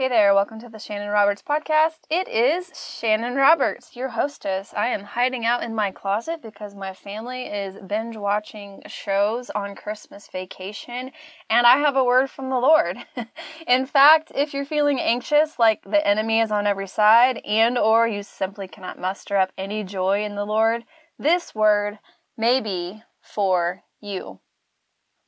Hey there, welcome to the Shannon Roberts podcast. It is Shannon Roberts, your hostess. I am hiding out in my closet because my family is binge watching shows on Christmas vacation, and I have a word from the Lord. in fact, if you're feeling anxious, like the enemy is on every side, and or you simply cannot muster up any joy in the Lord, this word may be for you.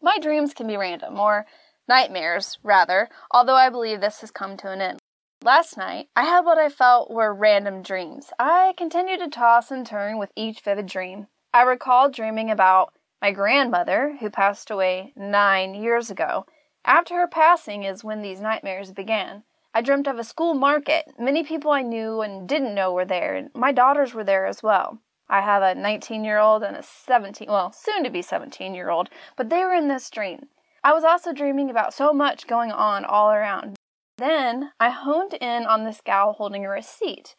My dreams can be random, or nightmares, rather, although I believe this has come to an end. Last night, I had what I felt were random dreams. I continued to toss and turn with each vivid dream. I recall dreaming about my grandmother, who passed away nine years ago. After her passing is when these nightmares began. I dreamt of a school market. Many people I knew and didn't know were there, and my daughters were there as well. I have a 19 year old and a 17, well, soon to be 17 year old, but they were in this dream. I was also dreaming about so much going on all around. Then I honed in on this gal holding a receipt.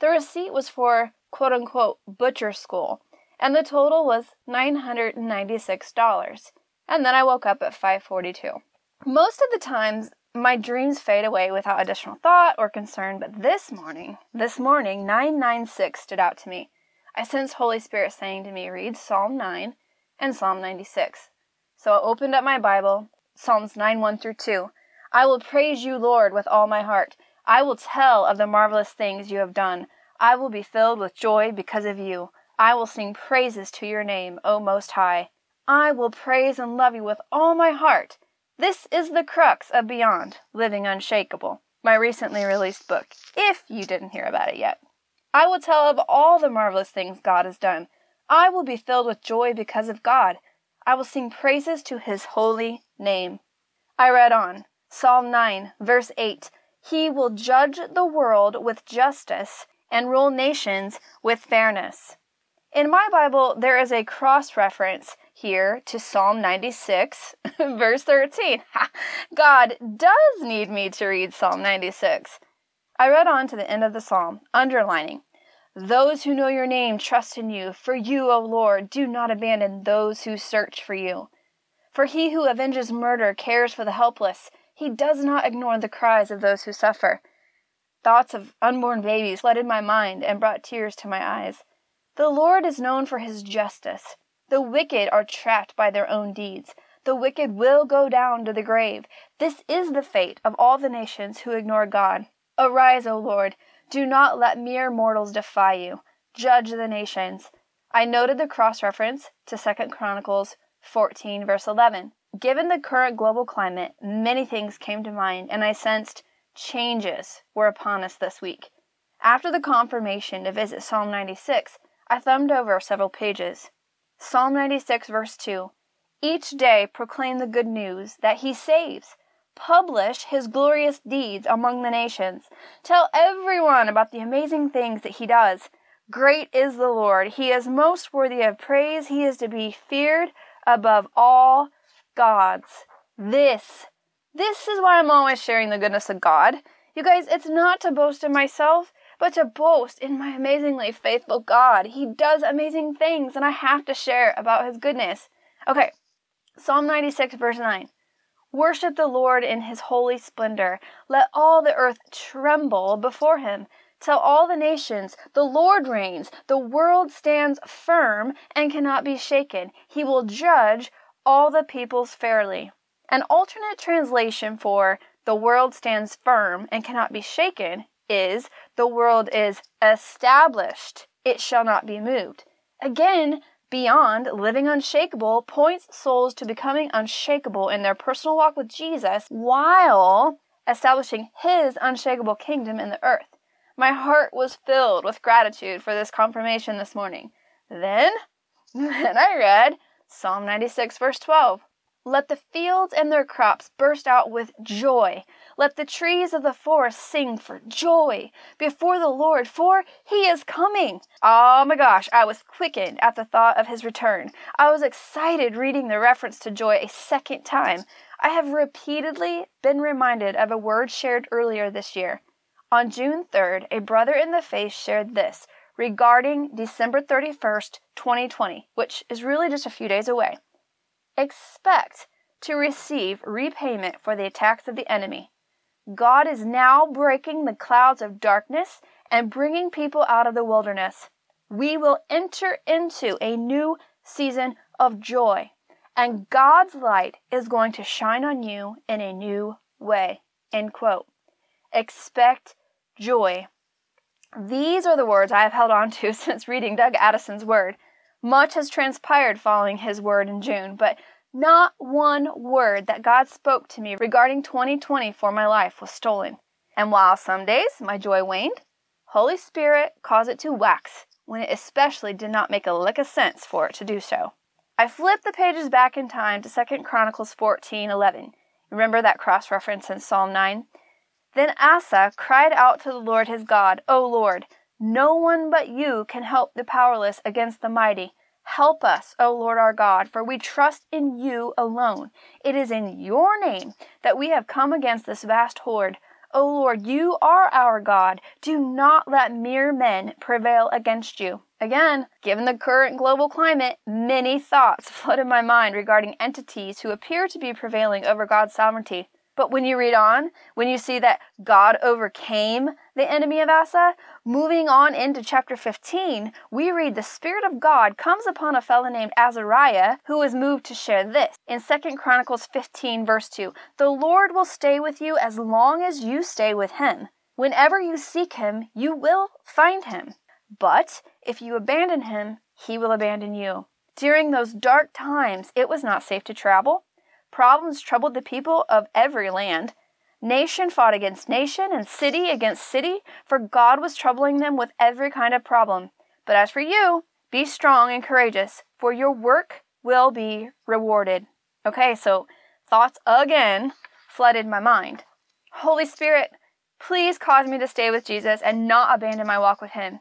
The receipt was for quote unquote butcher school, and the total was $996. And then I woke up at 5:42. Most of the times my dreams fade away without additional thought or concern, but this morning, this morning 996 stood out to me. I sensed Holy Spirit saying to me, read Psalm 9 and Psalm 96. So I opened up my Bible, Psalms 9 1 through 2. I will praise you, Lord, with all my heart. I will tell of the marvelous things you have done. I will be filled with joy because of you. I will sing praises to your name, O Most High. I will praise and love you with all my heart. This is the crux of Beyond Living Unshakable, my recently released book, if you didn't hear about it yet. I will tell of all the marvelous things God has done. I will be filled with joy because of God. I will sing praises to his holy name. I read on. Psalm 9, verse 8 He will judge the world with justice and rule nations with fairness. In my Bible, there is a cross reference here to Psalm 96, verse 13. God does need me to read Psalm 96. I read on to the end of the psalm, underlining those who know your name trust in you. For you, O Lord, do not abandon those who search for you. For he who avenges murder cares for the helpless. He does not ignore the cries of those who suffer. Thoughts of unborn babies flooded my mind and brought tears to my eyes. The Lord is known for his justice. The wicked are trapped by their own deeds. The wicked will go down to the grave. This is the fate of all the nations who ignore God. Arise, O Lord. Do not let mere mortals defy you. Judge the nations. I noted the cross reference to 2 Chronicles 14, verse 11. Given the current global climate, many things came to mind, and I sensed changes were upon us this week. After the confirmation to visit Psalm 96, I thumbed over several pages. Psalm 96, verse 2 Each day proclaim the good news that He saves Publish his glorious deeds among the nations. Tell everyone about the amazing things that he does. Great is the Lord. He is most worthy of praise. He is to be feared above all gods. This, this is why I'm always sharing the goodness of God. You guys, it's not to boast in myself, but to boast in my amazingly faithful God. He does amazing things, and I have to share about his goodness. Okay, Psalm 96, verse 9. Worship the Lord in his holy splendor. Let all the earth tremble before him. Tell all the nations, the Lord reigns. The world stands firm and cannot be shaken. He will judge all the peoples fairly. An alternate translation for the world stands firm and cannot be shaken is the world is established. It shall not be moved. Again, Beyond living unshakable points souls to becoming unshakable in their personal walk with Jesus while establishing his unshakable kingdom in the earth. My heart was filled with gratitude for this confirmation this morning. Then, then I read Psalm 96, verse 12. Let the fields and their crops burst out with joy. Let the trees of the forest sing for joy before the Lord, for he is coming. Oh my gosh, I was quickened at the thought of his return. I was excited reading the reference to joy a second time. I have repeatedly been reminded of a word shared earlier this year. On June 3rd, a brother in the faith shared this regarding December 31st, 2020, which is really just a few days away expect to receive repayment for the attacks of the enemy. God is now breaking the clouds of darkness and bringing people out of the wilderness. We will enter into a new season of joy, and God's light is going to shine on you in a new way. End quote. Expect joy. These are the words I have held on to since reading Doug Addison's word. Much has transpired following his word in June, but not one word that God spoke to me regarding 2020 for my life was stolen. And while some days my joy waned, Holy Spirit caused it to wax when it especially did not make a lick of sense for it to do so. I flipped the pages back in time to 2 Chronicles 14:11. Remember that cross reference in Psalm 9? Then Asa cried out to the Lord his God, O Lord, no one but you can help the powerless against the mighty. Help us, O Lord our God, for we trust in you alone. It is in your name that we have come against this vast horde. O Lord, you are our God. Do not let mere men prevail against you. Again, given the current global climate, many thoughts flood in my mind regarding entities who appear to be prevailing over God's sovereignty. But when you read on, when you see that God overcame the enemy of Asa, moving on into chapter 15, we read the Spirit of God comes upon a fellow named Azariah who was moved to share this. In 2 Chronicles 15, verse 2, the Lord will stay with you as long as you stay with him. Whenever you seek him, you will find him. But if you abandon him, he will abandon you. During those dark times, it was not safe to travel. Problems troubled the people of every land. Nation fought against nation and city against city, for God was troubling them with every kind of problem. But as for you, be strong and courageous, for your work will be rewarded. Okay, so thoughts again flooded my mind. Holy Spirit, please cause me to stay with Jesus and not abandon my walk with Him.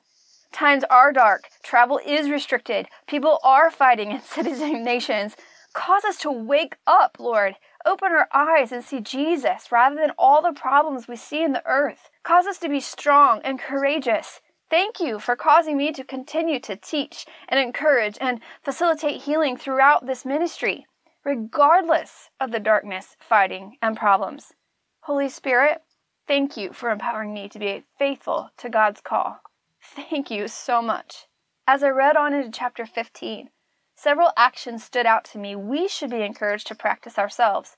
Times are dark, travel is restricted, people are fighting in citizen nations, Cause us to wake up, Lord. Open our eyes and see Jesus rather than all the problems we see in the earth. Cause us to be strong and courageous. Thank you for causing me to continue to teach and encourage and facilitate healing throughout this ministry, regardless of the darkness, fighting, and problems. Holy Spirit, thank you for empowering me to be faithful to God's call. Thank you so much. As I read on into chapter 15, several actions stood out to me we should be encouraged to practice ourselves.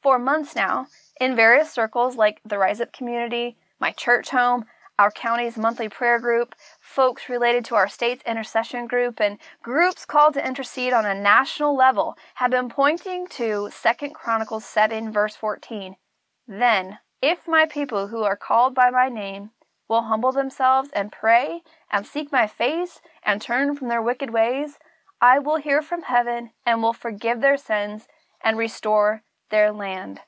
For months now, in various circles like the Rise Up community, my church home, our county's monthly prayer group, folks related to our state's intercession group, and groups called to intercede on a national level have been pointing to 2 Chronicles 7, verse 14. Then, if my people who are called by my name will humble themselves and pray and seek my face and turn from their wicked ways, I will hear from heaven and will forgive their sins and restore their land.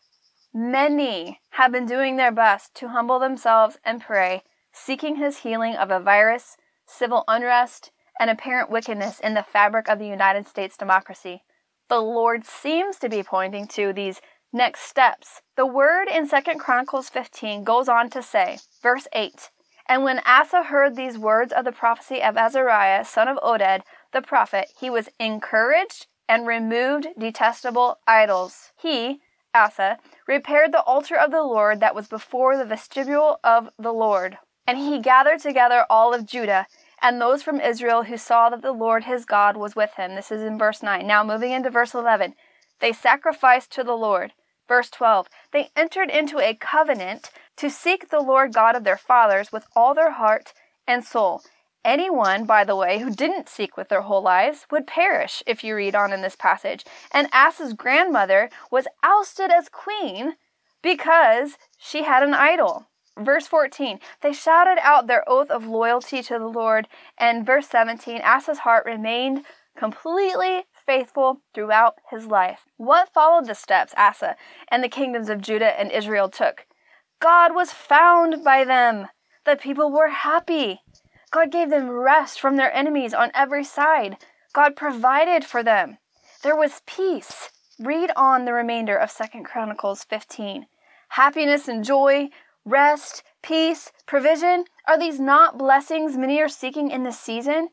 Many have been doing their best to humble themselves and pray, seeking his healing of a virus, civil unrest, and apparent wickedness in the fabric of the United States democracy. The Lord seems to be pointing to these next steps. The word in 2 Chronicles 15 goes on to say, verse 8, And when Asa heard these words of the prophecy of Azariah, son of Oded, the prophet, he was encouraged and removed detestable idols. He, Asa, repaired the altar of the Lord that was before the vestibule of the Lord. And he gathered together all of Judah and those from Israel who saw that the Lord his God was with him. This is in verse 9. Now, moving into verse 11. They sacrificed to the Lord. Verse 12. They entered into a covenant to seek the Lord God of their fathers with all their heart and soul. Anyone, by the way, who didn't seek with their whole lives would perish, if you read on in this passage. And Asa's grandmother was ousted as queen because she had an idol. Verse 14, they shouted out their oath of loyalty to the Lord. And verse 17, Asa's heart remained completely faithful throughout his life. What followed the steps Asa and the kingdoms of Judah and Israel took? God was found by them. The people were happy. God gave them rest from their enemies on every side. God provided for them. There was peace. Read on the remainder of 2 Chronicles 15. Happiness and joy, rest, peace, provision, are these not blessings many are seeking in this season?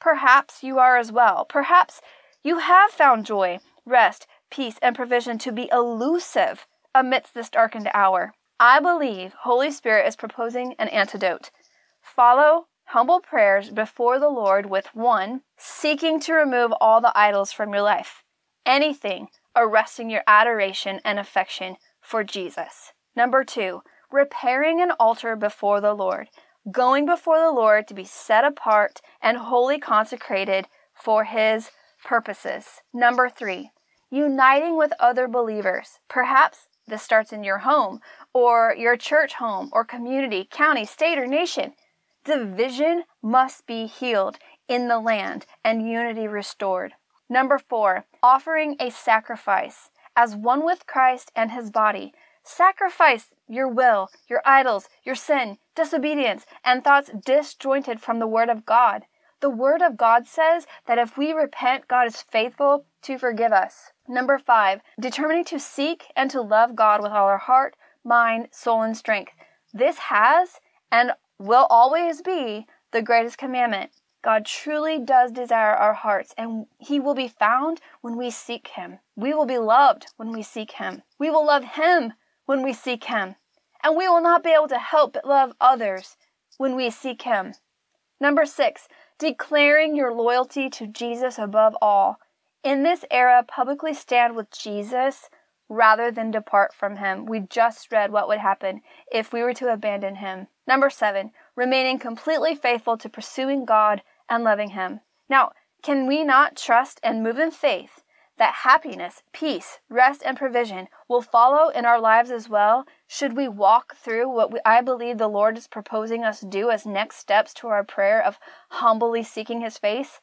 Perhaps you are as well. Perhaps you have found joy, rest, peace, and provision to be elusive amidst this darkened hour. I believe Holy Spirit is proposing an antidote. Follow humble prayers before the Lord with one, seeking to remove all the idols from your life. Anything arresting your adoration and affection for Jesus. Number two, repairing an altar before the Lord, going before the Lord to be set apart and wholly consecrated for His purposes. Number three, uniting with other believers. Perhaps this starts in your home or your church home or community, county, state, or nation. Division must be healed in the land and unity restored. Number four, offering a sacrifice as one with Christ and his body. Sacrifice your will, your idols, your sin, disobedience, and thoughts disjointed from the Word of God. The Word of God says that if we repent, God is faithful to forgive us. Number five, determining to seek and to love God with all our heart, mind, soul, and strength. This has and will always be the greatest commandment. God truly does desire our hearts, and He will be found when we seek Him. We will be loved when we seek Him. We will love Him when we seek Him. And we will not be able to help but love others when we seek Him. Number six, declaring your loyalty to Jesus above all. In this era, publicly stand with Jesus rather than depart from him. We just read what would happen if we were to abandon him. Number seven, remaining completely faithful to pursuing God and loving him. Now, can we not trust and move in faith that happiness, peace, rest, and provision will follow in our lives as well? Should we walk through what we, I believe the Lord is proposing us do as next steps to our prayer of humbly seeking his face?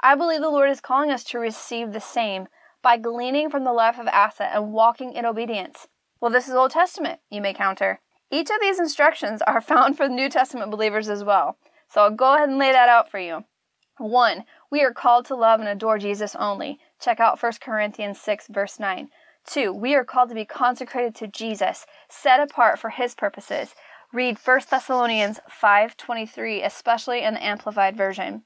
I believe the Lord is calling us to receive the same by gleaning from the life of Asa and walking in obedience. Well, this is Old Testament, you may counter. Each of these instructions are found for New Testament believers as well. So I'll go ahead and lay that out for you. One, we are called to love and adore Jesus only. Check out 1 Corinthians 6, verse 9. Two, we are called to be consecrated to Jesus, set apart for his purposes. Read 1 Thessalonians 5:23, especially in the amplified version.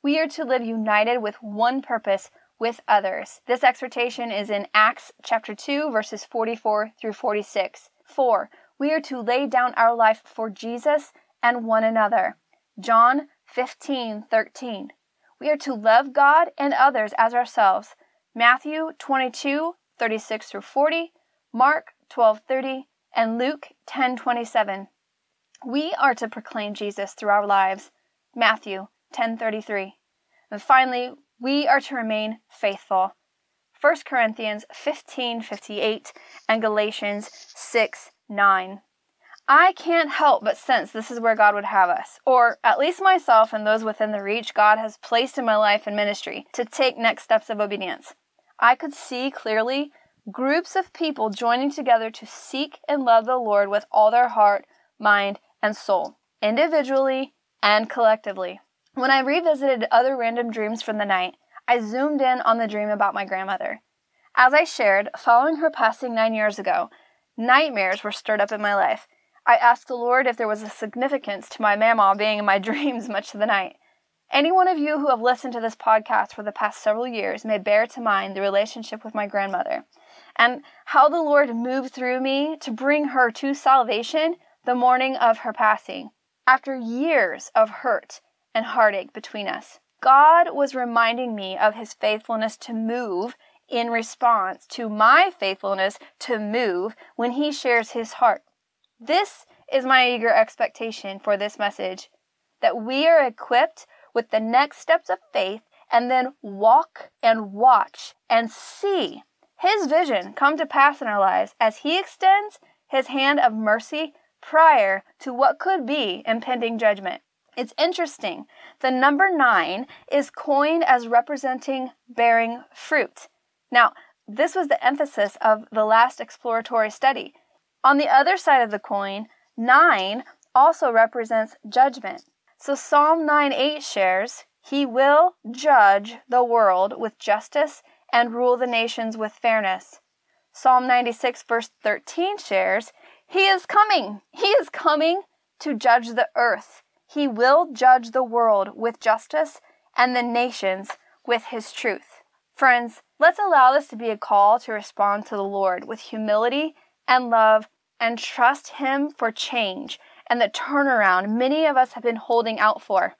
We are to live united with one purpose with others. This exhortation is in Acts chapter 2 verses 44 through 46. 4. We are to lay down our life for Jesus and one another. John 15:13. We are to love God and others as ourselves. Matthew 22:36 through 40, Mark 12:30, and Luke 10:27. We are to proclaim Jesus through our lives. Matthew 10:33. And finally, we are to remain faithful. 1 Corinthians 15:58 and Galatians 6:9. I can't help but sense this is where God would have us, or at least myself and those within the reach God has placed in my life and ministry to take next steps of obedience. I could see clearly groups of people joining together to seek and love the Lord with all their heart, mind, and soul, individually and collectively. When I revisited other random dreams from the night, I zoomed in on the dream about my grandmother. As I shared, following her passing nine years ago, nightmares were stirred up in my life. I asked the Lord if there was a significance to my mama being in my dreams much of the night. Any one of you who have listened to this podcast for the past several years may bear to mind the relationship with my grandmother and how the Lord moved through me to bring her to salvation the morning of her passing, after years of hurt and heartache between us. God was reminding me of his faithfulness to move in response to my faithfulness to move when he shares his heart. This is my eager expectation for this message that we are equipped with the next steps of faith and then walk and watch and see his vision come to pass in our lives as he extends his hand of mercy prior to what could be impending judgment. It's interesting. The number nine is coined as representing bearing fruit. Now, this was the emphasis of the last exploratory study. On the other side of the coin, nine also represents judgment. So Psalm 9 8 shares, He will judge the world with justice and rule the nations with fairness. Psalm 96 verse 13 shares, He is coming. He is coming to judge the earth. He will judge the world with justice and the nations with his truth. Friends, let's allow this to be a call to respond to the Lord with humility and love and trust Him for change and the turnaround many of us have been holding out for.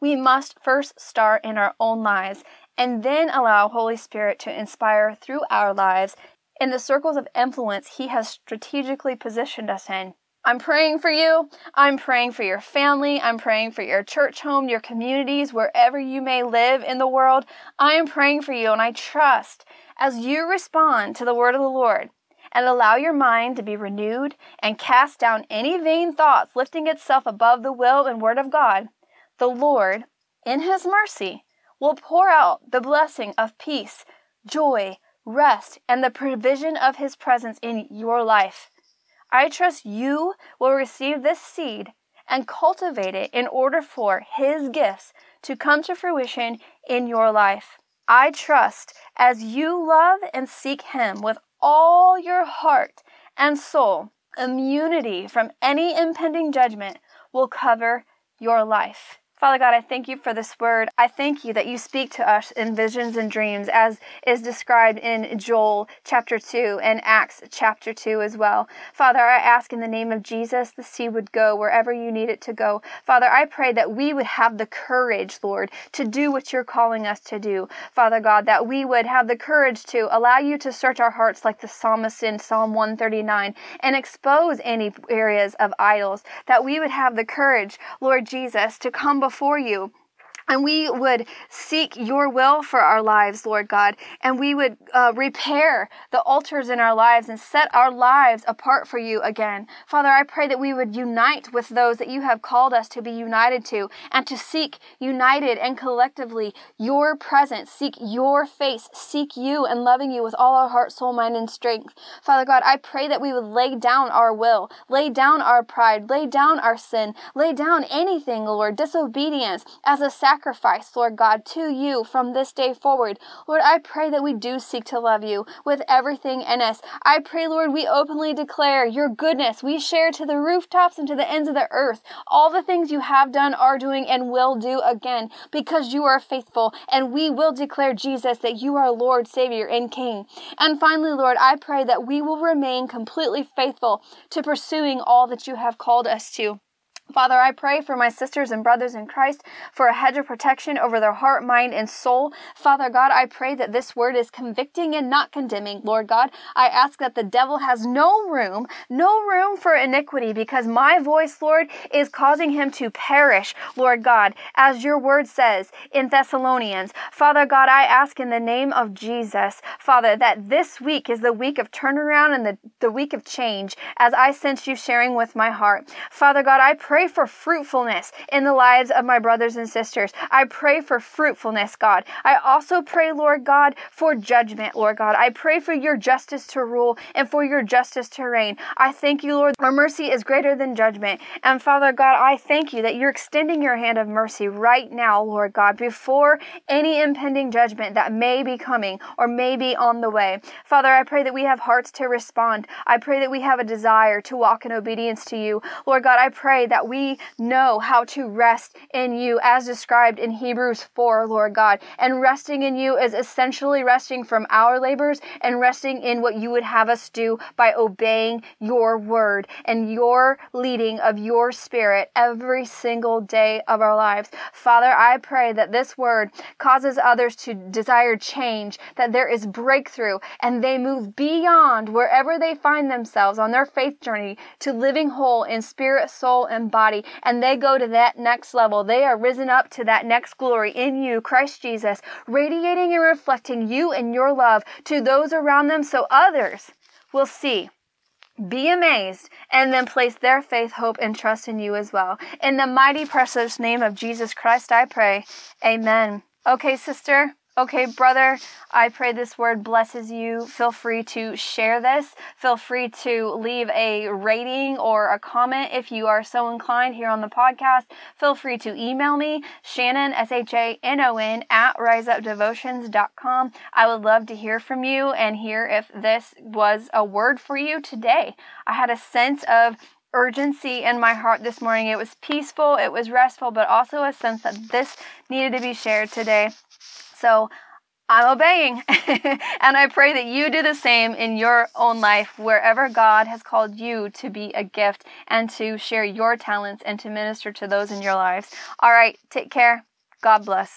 We must first start in our own lives and then allow Holy Spirit to inspire through our lives in the circles of influence He has strategically positioned us in. I'm praying for you. I'm praying for your family. I'm praying for your church home, your communities, wherever you may live in the world. I am praying for you, and I trust as you respond to the word of the Lord and allow your mind to be renewed and cast down any vain thoughts lifting itself above the will and word of God, the Lord, in His mercy, will pour out the blessing of peace, joy, rest, and the provision of His presence in your life. I trust you will receive this seed and cultivate it in order for His gifts to come to fruition in your life. I trust as you love and seek Him with all your heart and soul, immunity from any impending judgment will cover your life. Father God, I thank you for this word. I thank you that you speak to us in visions and dreams as is described in Joel chapter 2 and Acts chapter 2 as well. Father, I ask in the name of Jesus the sea would go wherever you need it to go. Father, I pray that we would have the courage, Lord, to do what you're calling us to do. Father God, that we would have the courage to allow you to search our hearts like the psalmist in Psalm 139 and expose any areas of idols. That we would have the courage, Lord Jesus, to come before you and we would seek your will for our lives, Lord God, and we would uh, repair the altars in our lives and set our lives apart for you again. Father, I pray that we would unite with those that you have called us to be united to and to seek united and collectively your presence, seek your face, seek you and loving you with all our heart, soul, mind, and strength. Father God, I pray that we would lay down our will, lay down our pride, lay down our sin, lay down anything, Lord, disobedience as a sacrifice sacrifice, Lord God, to you from this day forward. Lord, I pray that we do seek to love you with everything in us. I pray, Lord, we openly declare your goodness. We share to the rooftops and to the ends of the earth all the things you have done, are doing, and will do again because you are faithful. And we will declare, Jesus, that you are Lord, Savior, and King. And finally, Lord, I pray that we will remain completely faithful to pursuing all that you have called us to. Father, I pray for my sisters and brothers in Christ for a hedge of protection over their heart, mind, and soul. Father God, I pray that this word is convicting and not condemning. Lord God, I ask that the devil has no room, no room for iniquity because my voice, Lord, is causing him to perish, Lord God, as your word says in Thessalonians. Father God, I ask in the name of Jesus, Father, that this week is the week of turnaround and the, the week of change as I sense you sharing with my heart. Father God, I pray pray for fruitfulness in the lives of my brothers and sisters. I pray for fruitfulness, God. I also pray, Lord God, for judgment, Lord God. I pray for your justice to rule and for your justice to reign. I thank you, Lord. Our mercy is greater than judgment. And Father God, I thank you that you're extending your hand of mercy right now, Lord God, before any impending judgment that may be coming or may be on the way. Father, I pray that we have hearts to respond. I pray that we have a desire to walk in obedience to you. Lord God, I pray we know how to rest in you as described in Hebrews 4, Lord God. And resting in you is essentially resting from our labors and resting in what you would have us do by obeying your word and your leading of your spirit every single day of our lives. Father, I pray that this word causes others to desire change, that there is breakthrough, and they move beyond wherever they find themselves on their faith journey to living whole in spirit, soul, and body, and they go to that next level. They are risen up to that next glory in you, Christ Jesus, radiating and reflecting you and your love to those around them so others will see be amazed and then place their faith, hope, and trust in you as well. In the mighty, precious name of Jesus Christ, I pray. Amen. Okay, sister, Okay, brother, I pray this word blesses you. Feel free to share this. Feel free to leave a rating or a comment if you are so inclined here on the podcast. Feel free to email me, Shannon, S H A N O N, at riseupdevotions.com. I would love to hear from you and hear if this was a word for you today. I had a sense of urgency in my heart this morning. It was peaceful, it was restful, but also a sense that this needed to be shared today. So I'm obeying. and I pray that you do the same in your own life, wherever God has called you to be a gift and to share your talents and to minister to those in your lives. All right, take care. God bless.